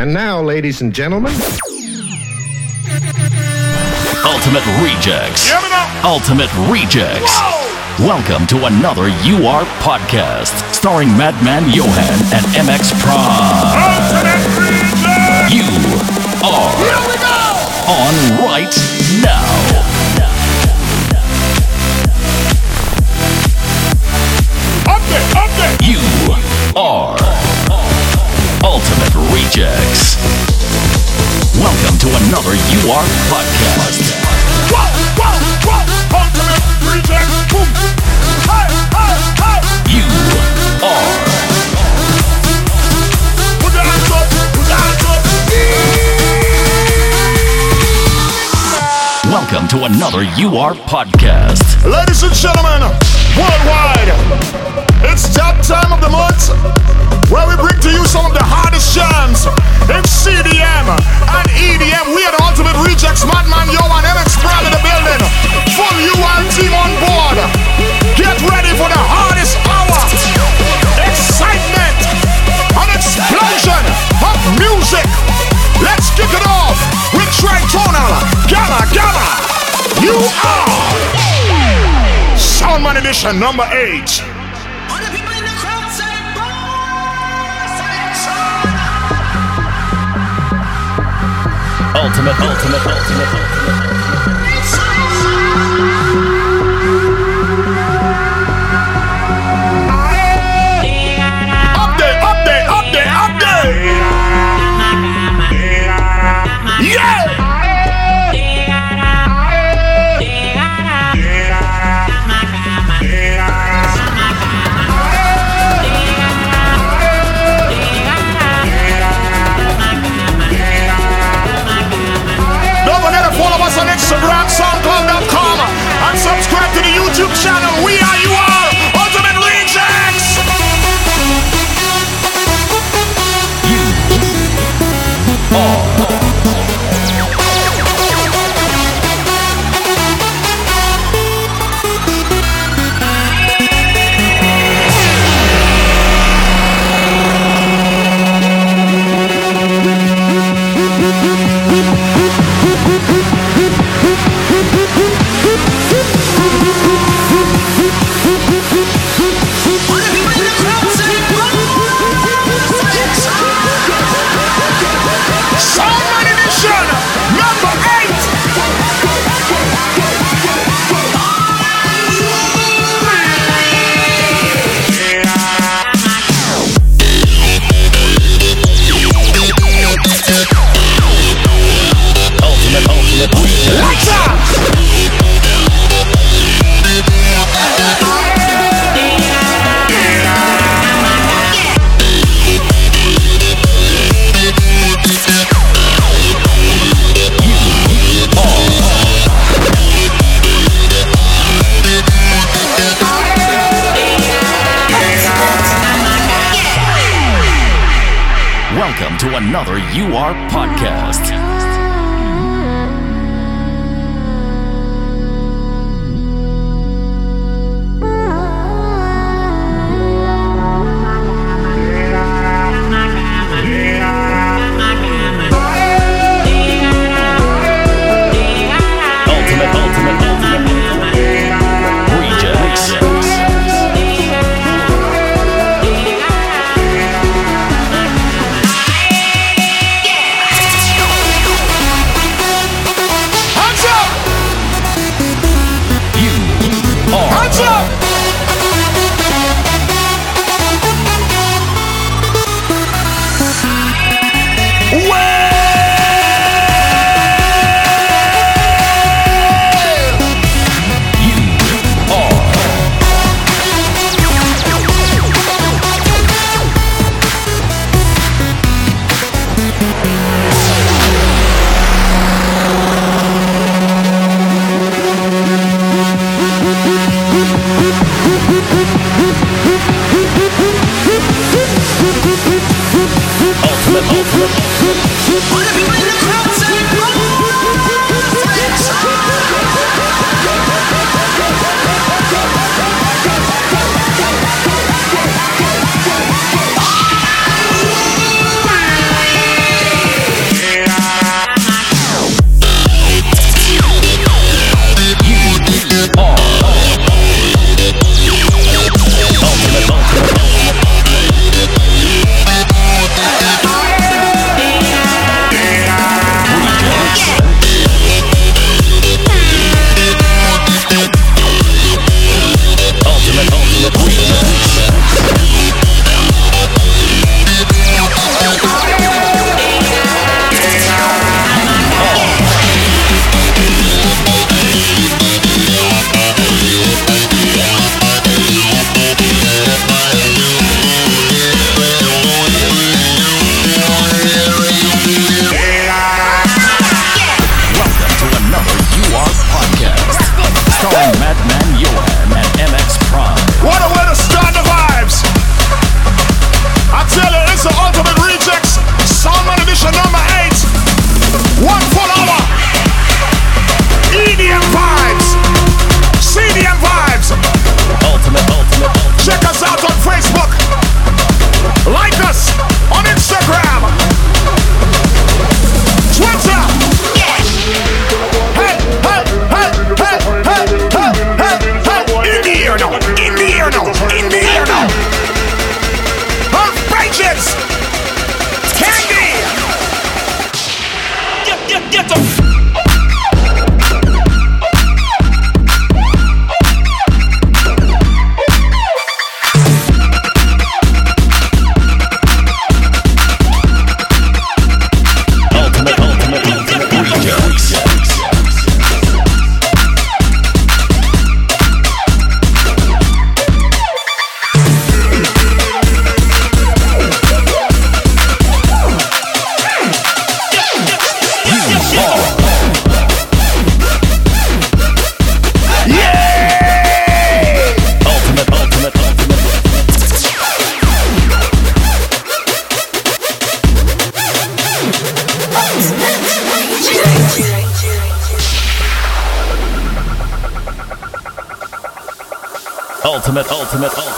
And now, ladies and gentlemen, Ultimate Rejects. Ultimate Rejects. Welcome to another UR podcast starring Madman Johan and MX Prime. You are on right Rejects. Welcome to another UR podcast. You are Welcome to another UR podcast. Ladies and gentlemen, worldwide, it's that time of the month where we bring to you some of the hardest jams in CDM and EDM. We are the Ultimate Rejects, Madman, Yo, and MX Prime in the building. Full UR team on board. Get ready for the hardest hour. Excitement, an explosion of music. Let's kick it off with Tritonal, Gamma, Gamma. You are Soundman Edition number eight. Ultimate, ultimate, ultimate, ultimate.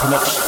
nothing.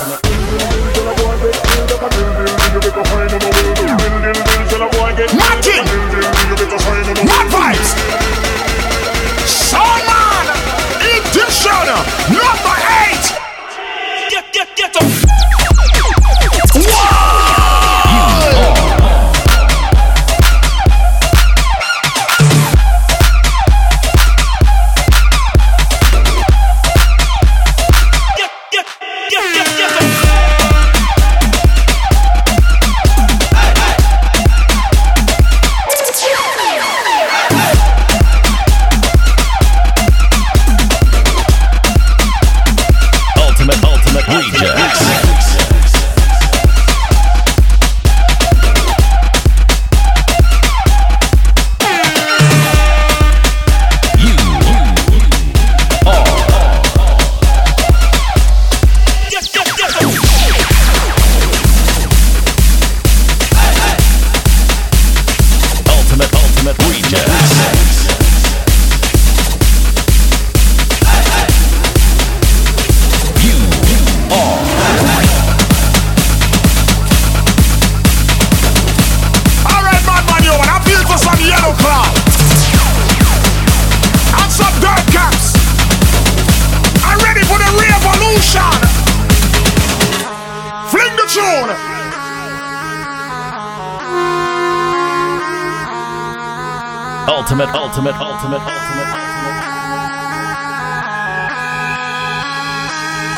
ultimate, ultimate, ultimate, ultimate, ultimate.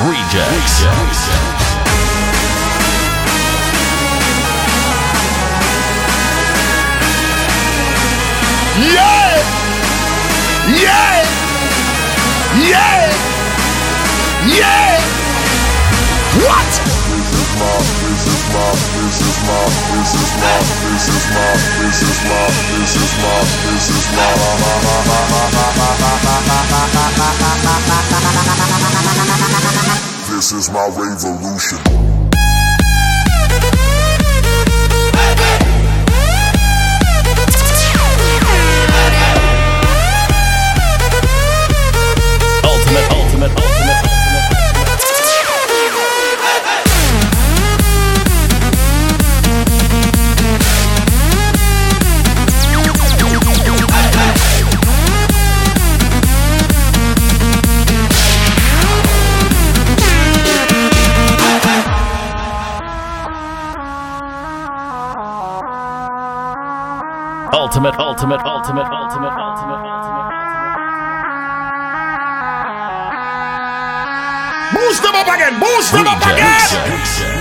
Rejects. Rejects. Yeah! Yeah! Yeah! Yeah! What? This is my revolution. ultimate, ultimate, ultimate. ultimate, ultimate, ultimate, ultimate, ultimate, ultimate. Boost them up again! Boost them up again!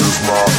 is my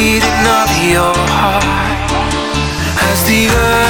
beating of your heart. As the earth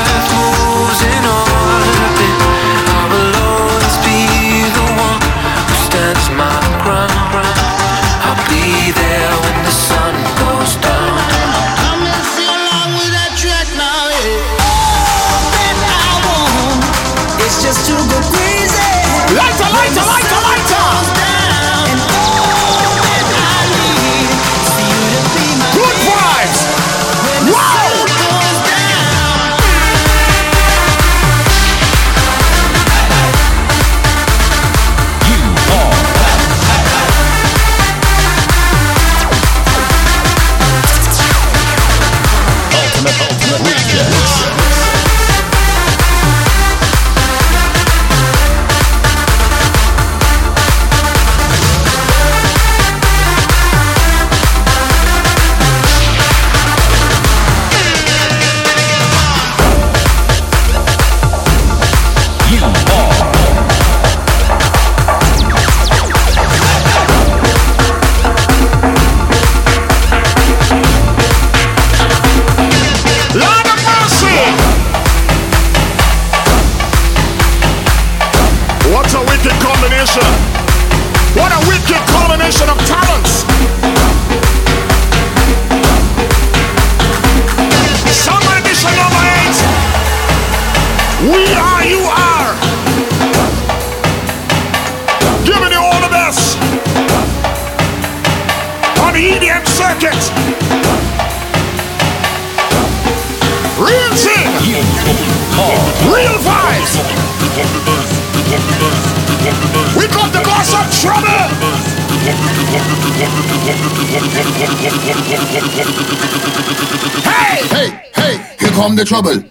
trouble. Hey! Hey, hey, here come the trouble.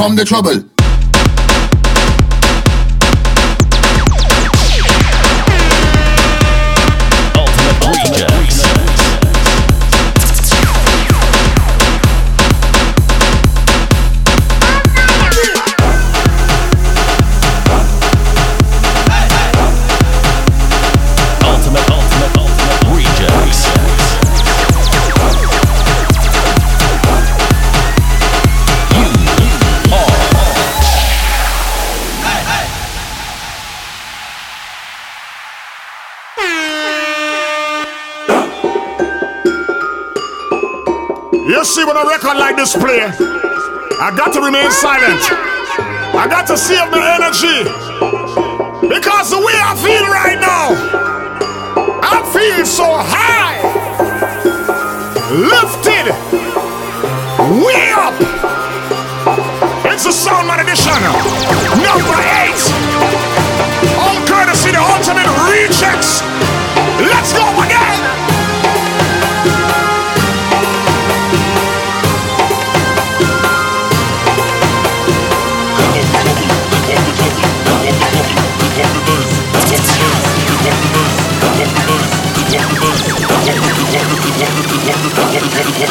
come the trouble. Like this play, I got to remain silent. I got to save my energy. Because the way I feel right now, I feel so high, lifted, way up. It's the Soundman Edition, number eight. Hey,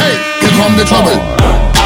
hey, here come the trouble.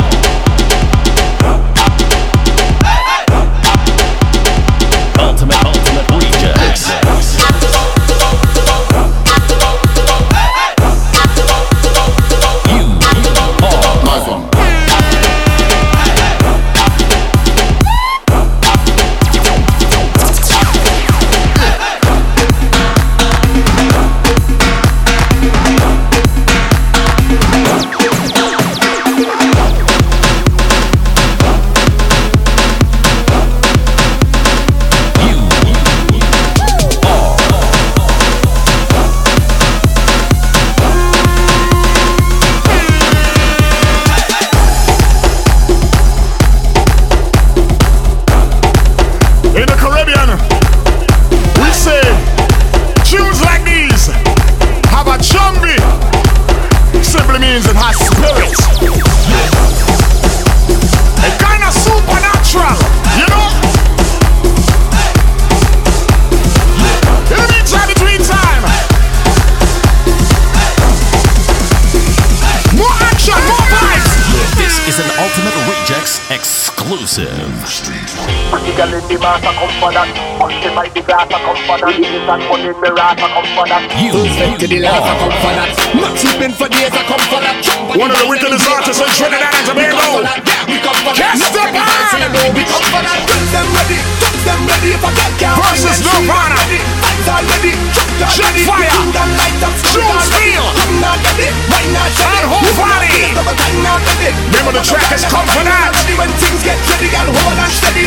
The mass a come for that Punch in my the glass a come for that This and money in the ras a come for that You, to the last I come for that. Not sleeping for days I come for that. One of the bike wickedest and artists in Trinidad and Tobago. We come for that. Yeah, we come for that. Catch Not the every band. dance in the road, We come for that. Guns them ready, guns them ready. If I get down, Versus Nirvana. Fans are ready, jump are Jet ready. Fire. King and light up, Jules are ready. Steel. Come not ready, why not ready? And whole Move not body. ready, double time not ready. Remember the track is Come For That. Ready when things get ready, and hold on steady.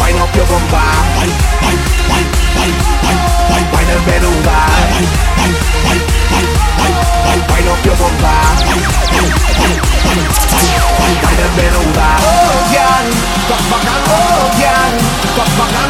Wine up your up your wine and bend over. Oh, back and oh, girl, come back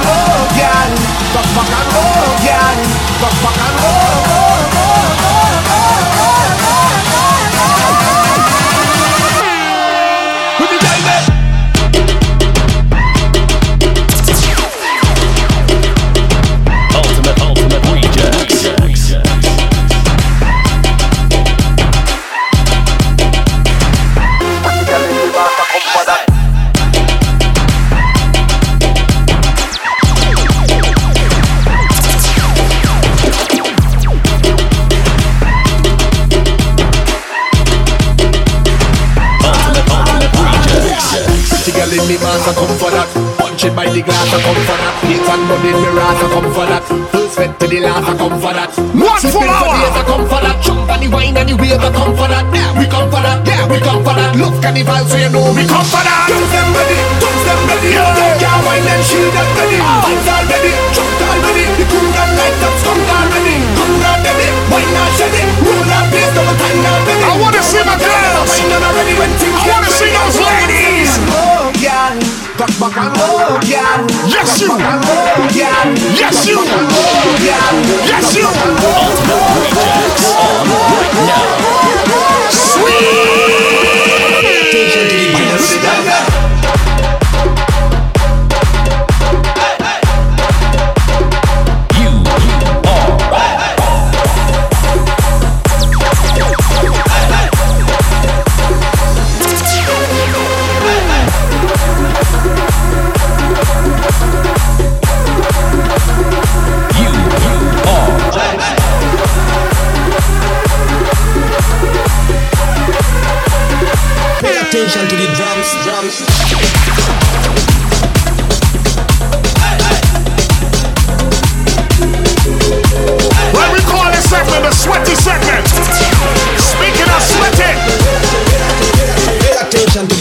Pretty girl in me mass, I come for that. Punch it by the glass, I come for that. Hate and blood in me ras, I come for that. First vet to the last, I come for that. One full for hour. days, I come for that. Jump on the wine and the wave, I come for that. Yeah, we come for that. Yeah, we come for that. Love carnival, so you know we come for that. Guns them ready, guns them ready. Yeah, they can't wine and shield them ready. Oh. Vibes are ready, jump already. The cool and light up, skunk already. Come not ready, wine not shed it. Roll up, please, double time not ready. I wanna see my girls. Wine not ready when things I wanna see those ladies. Oh, back and oh, girl. Yes, you. Back and oh, girl. Yes, you. Oh. Yes, you. Ultimate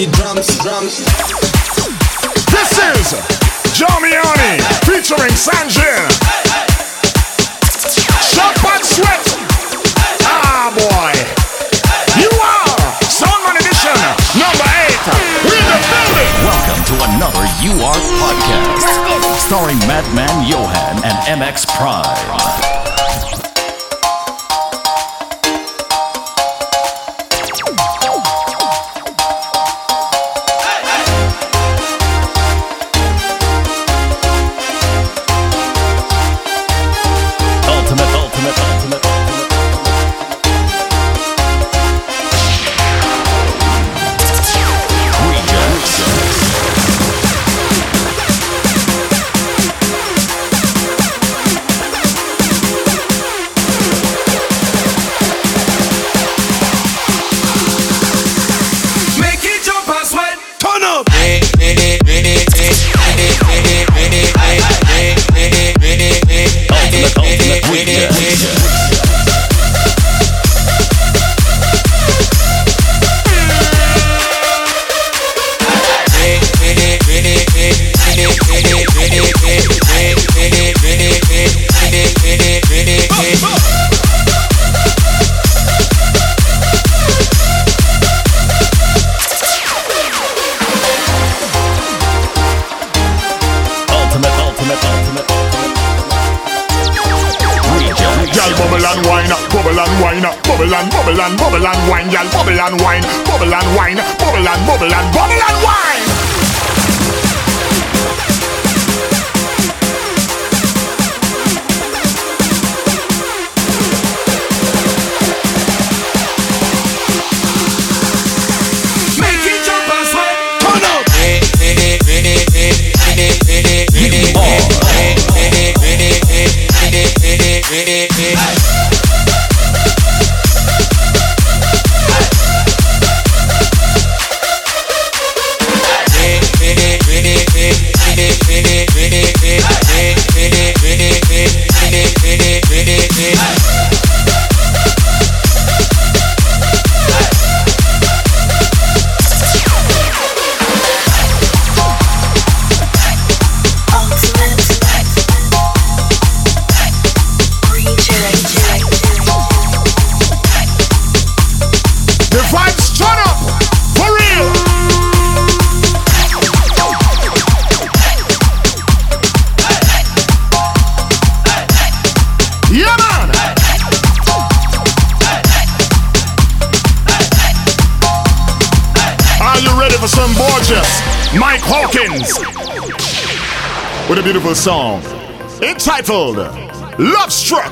the drums, drums. This is Jamiani featuring Sanjay. Shot and sweat. Ah, boy. You are Soundman Edition number eight. We're in the building. Welcome to another You Are podcast, starring Madman Johan and MX Prime. song entitled Love Struck.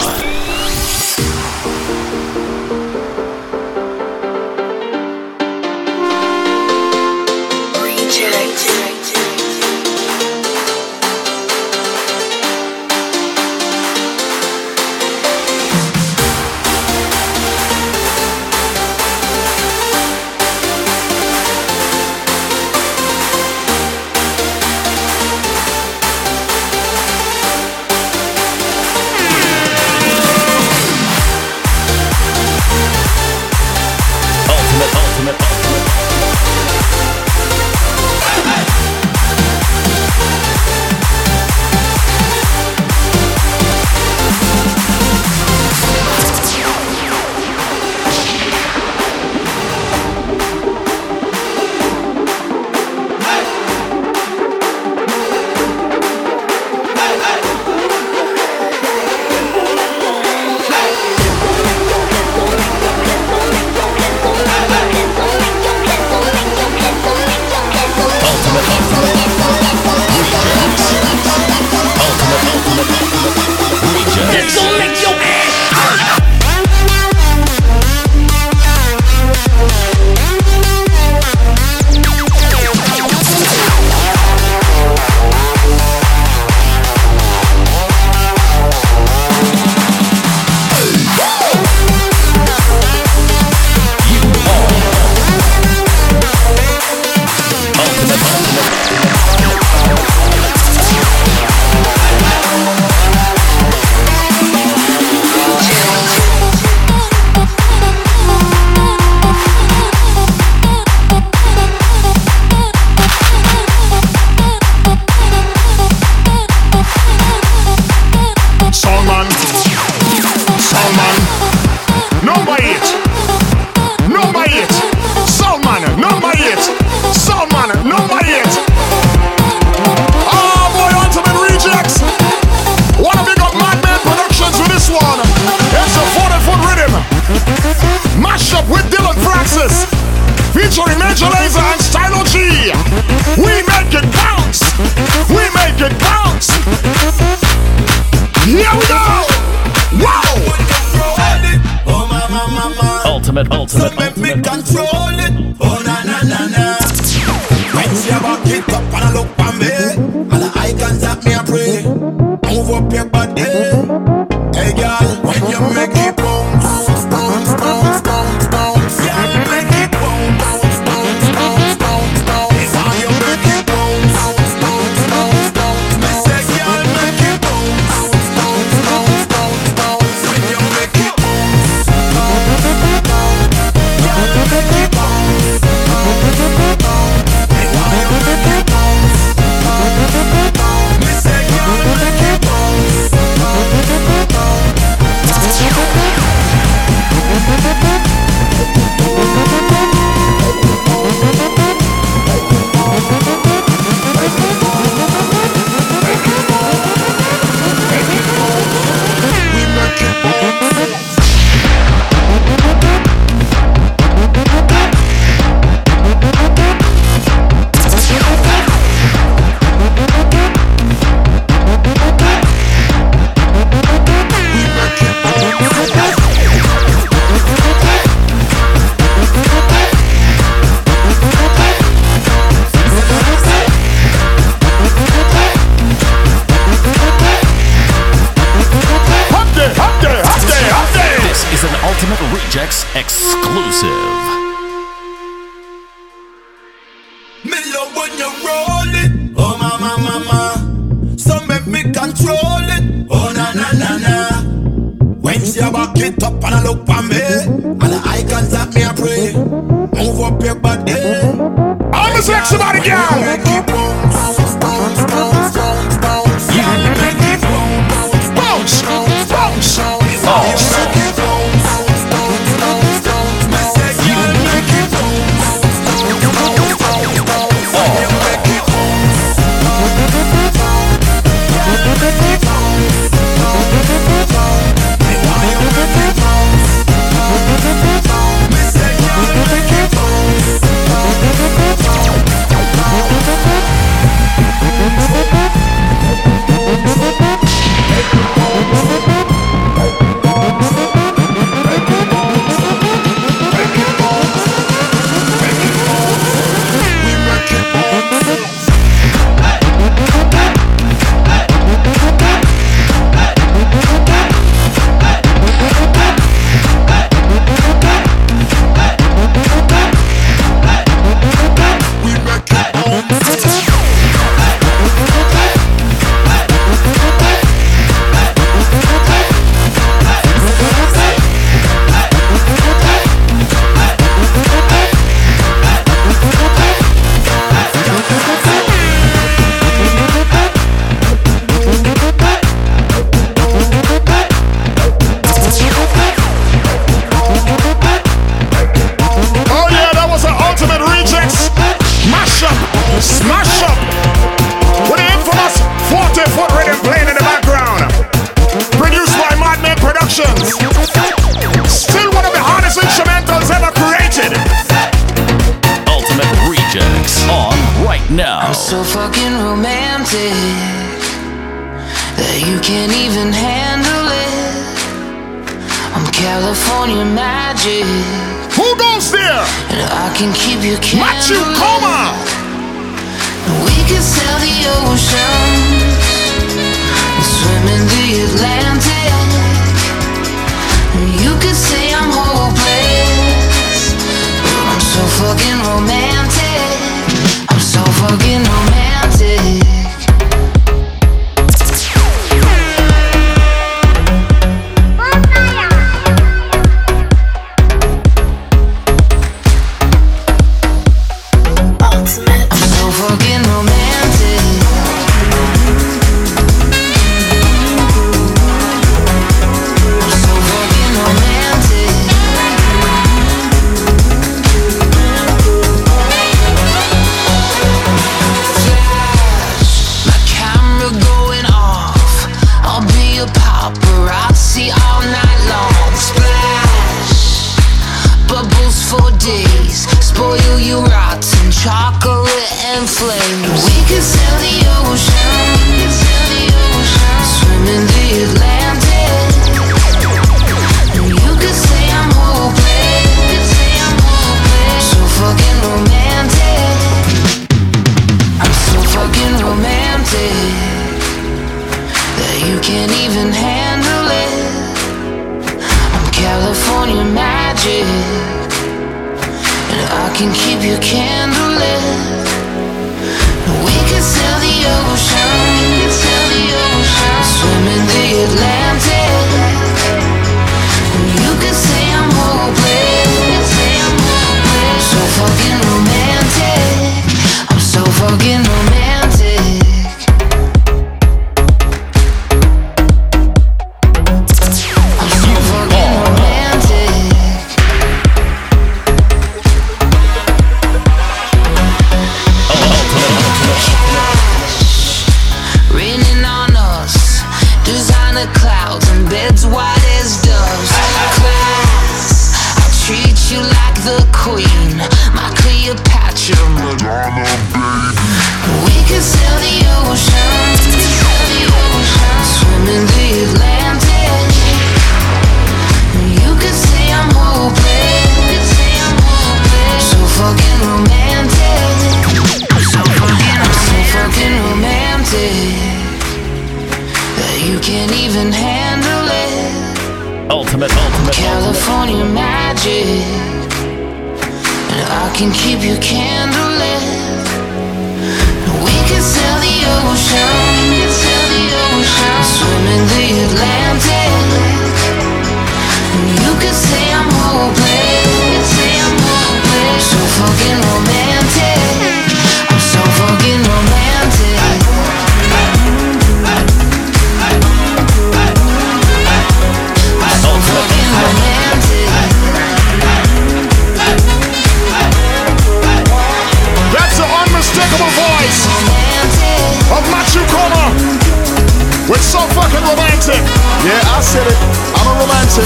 Prime. up and I look for me. And the eye contact me, I pray. Move up your body. I'm a sex body. can't even handle it. Ultimate, ultimate, California ultimate. magic. And I can keep. We can the ocean. Swim in the Atlantic. And you say I'm hopeless. So fucking romantic. romantic. Yeah, I said it. I'm a romantic.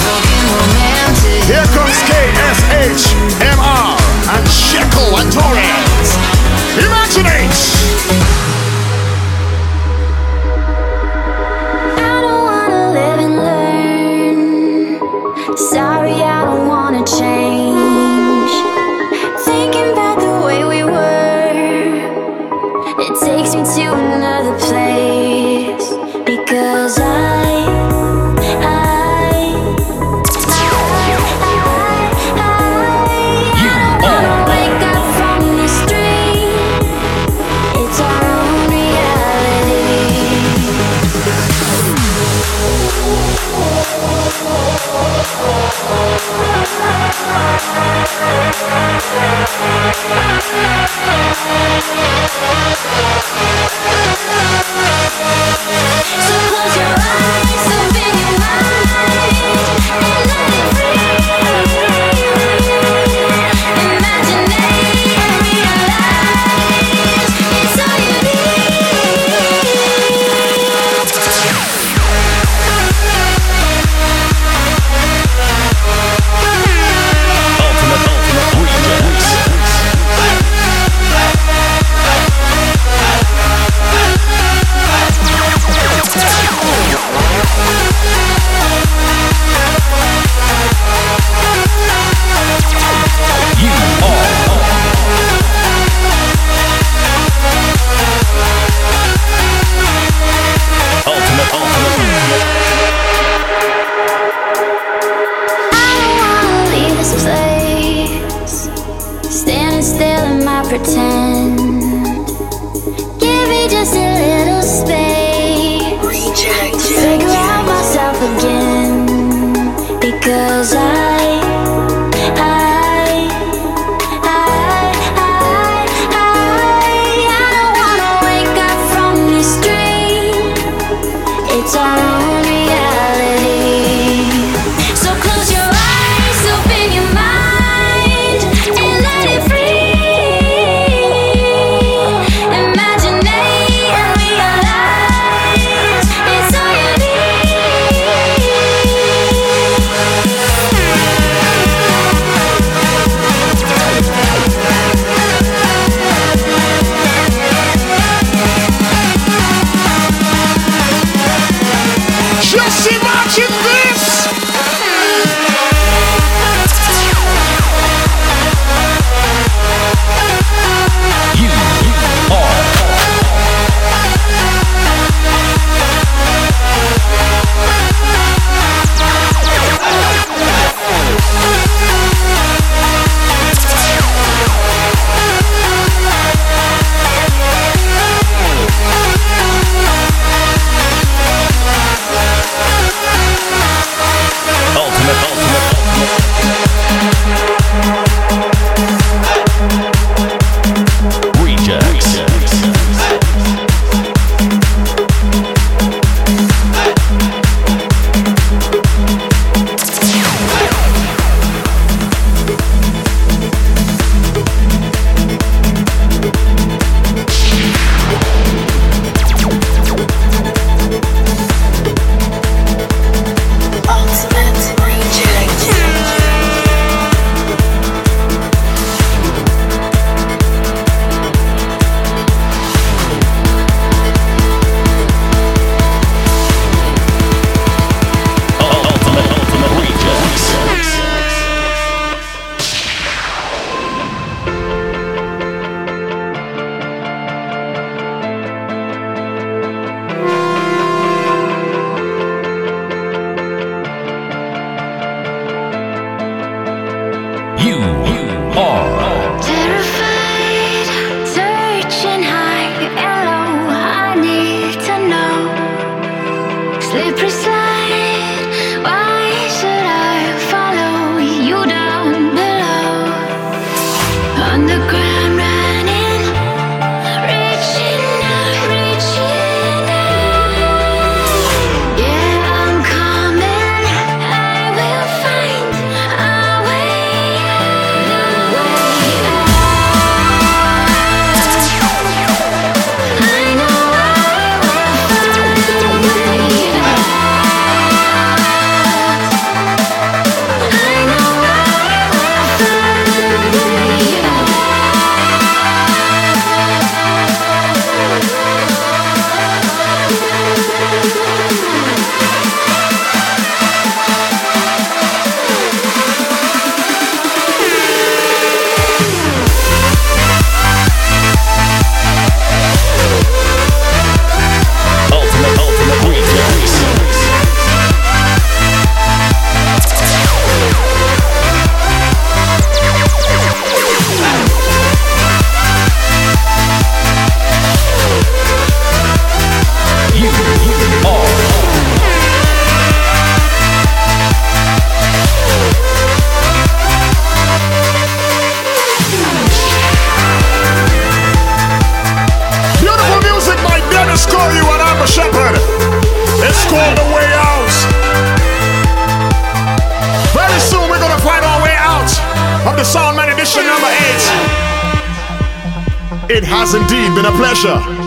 Here comes KSHMR and Shekel and Torres. Imaginate! marching, watching. pleasure.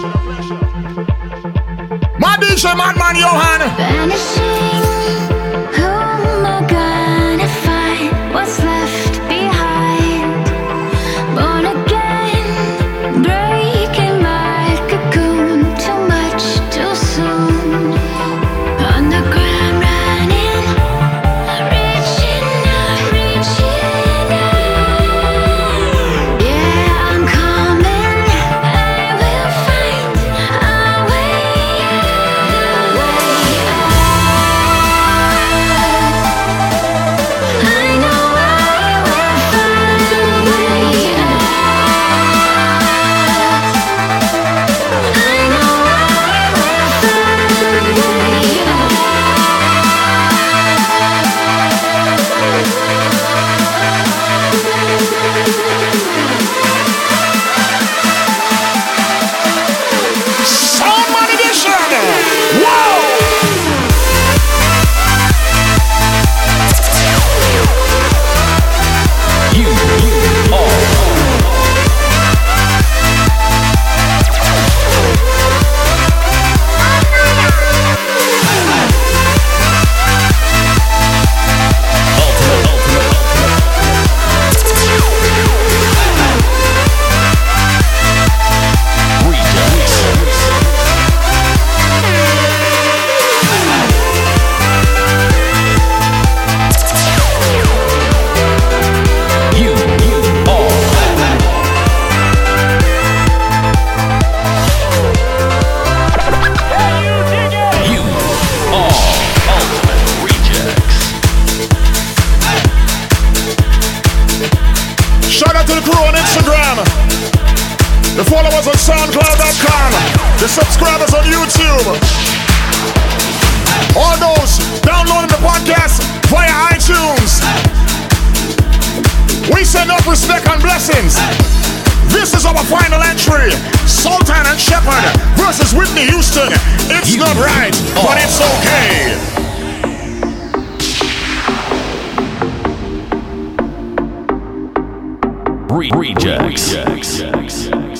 Vital Crew on Instagram. The followers on SoundCloud.com. The subscribers on YouTube. All those downloading the podcast via iTunes. We send up respect and blessings. This is our final entry. Sultan and Shepard versus Whitney Houston. It's not right, but it's okay. Rejects. Rejects.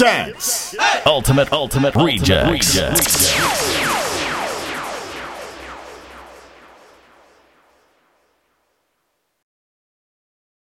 Music, give thanks. Ultimate, ultimate rejects.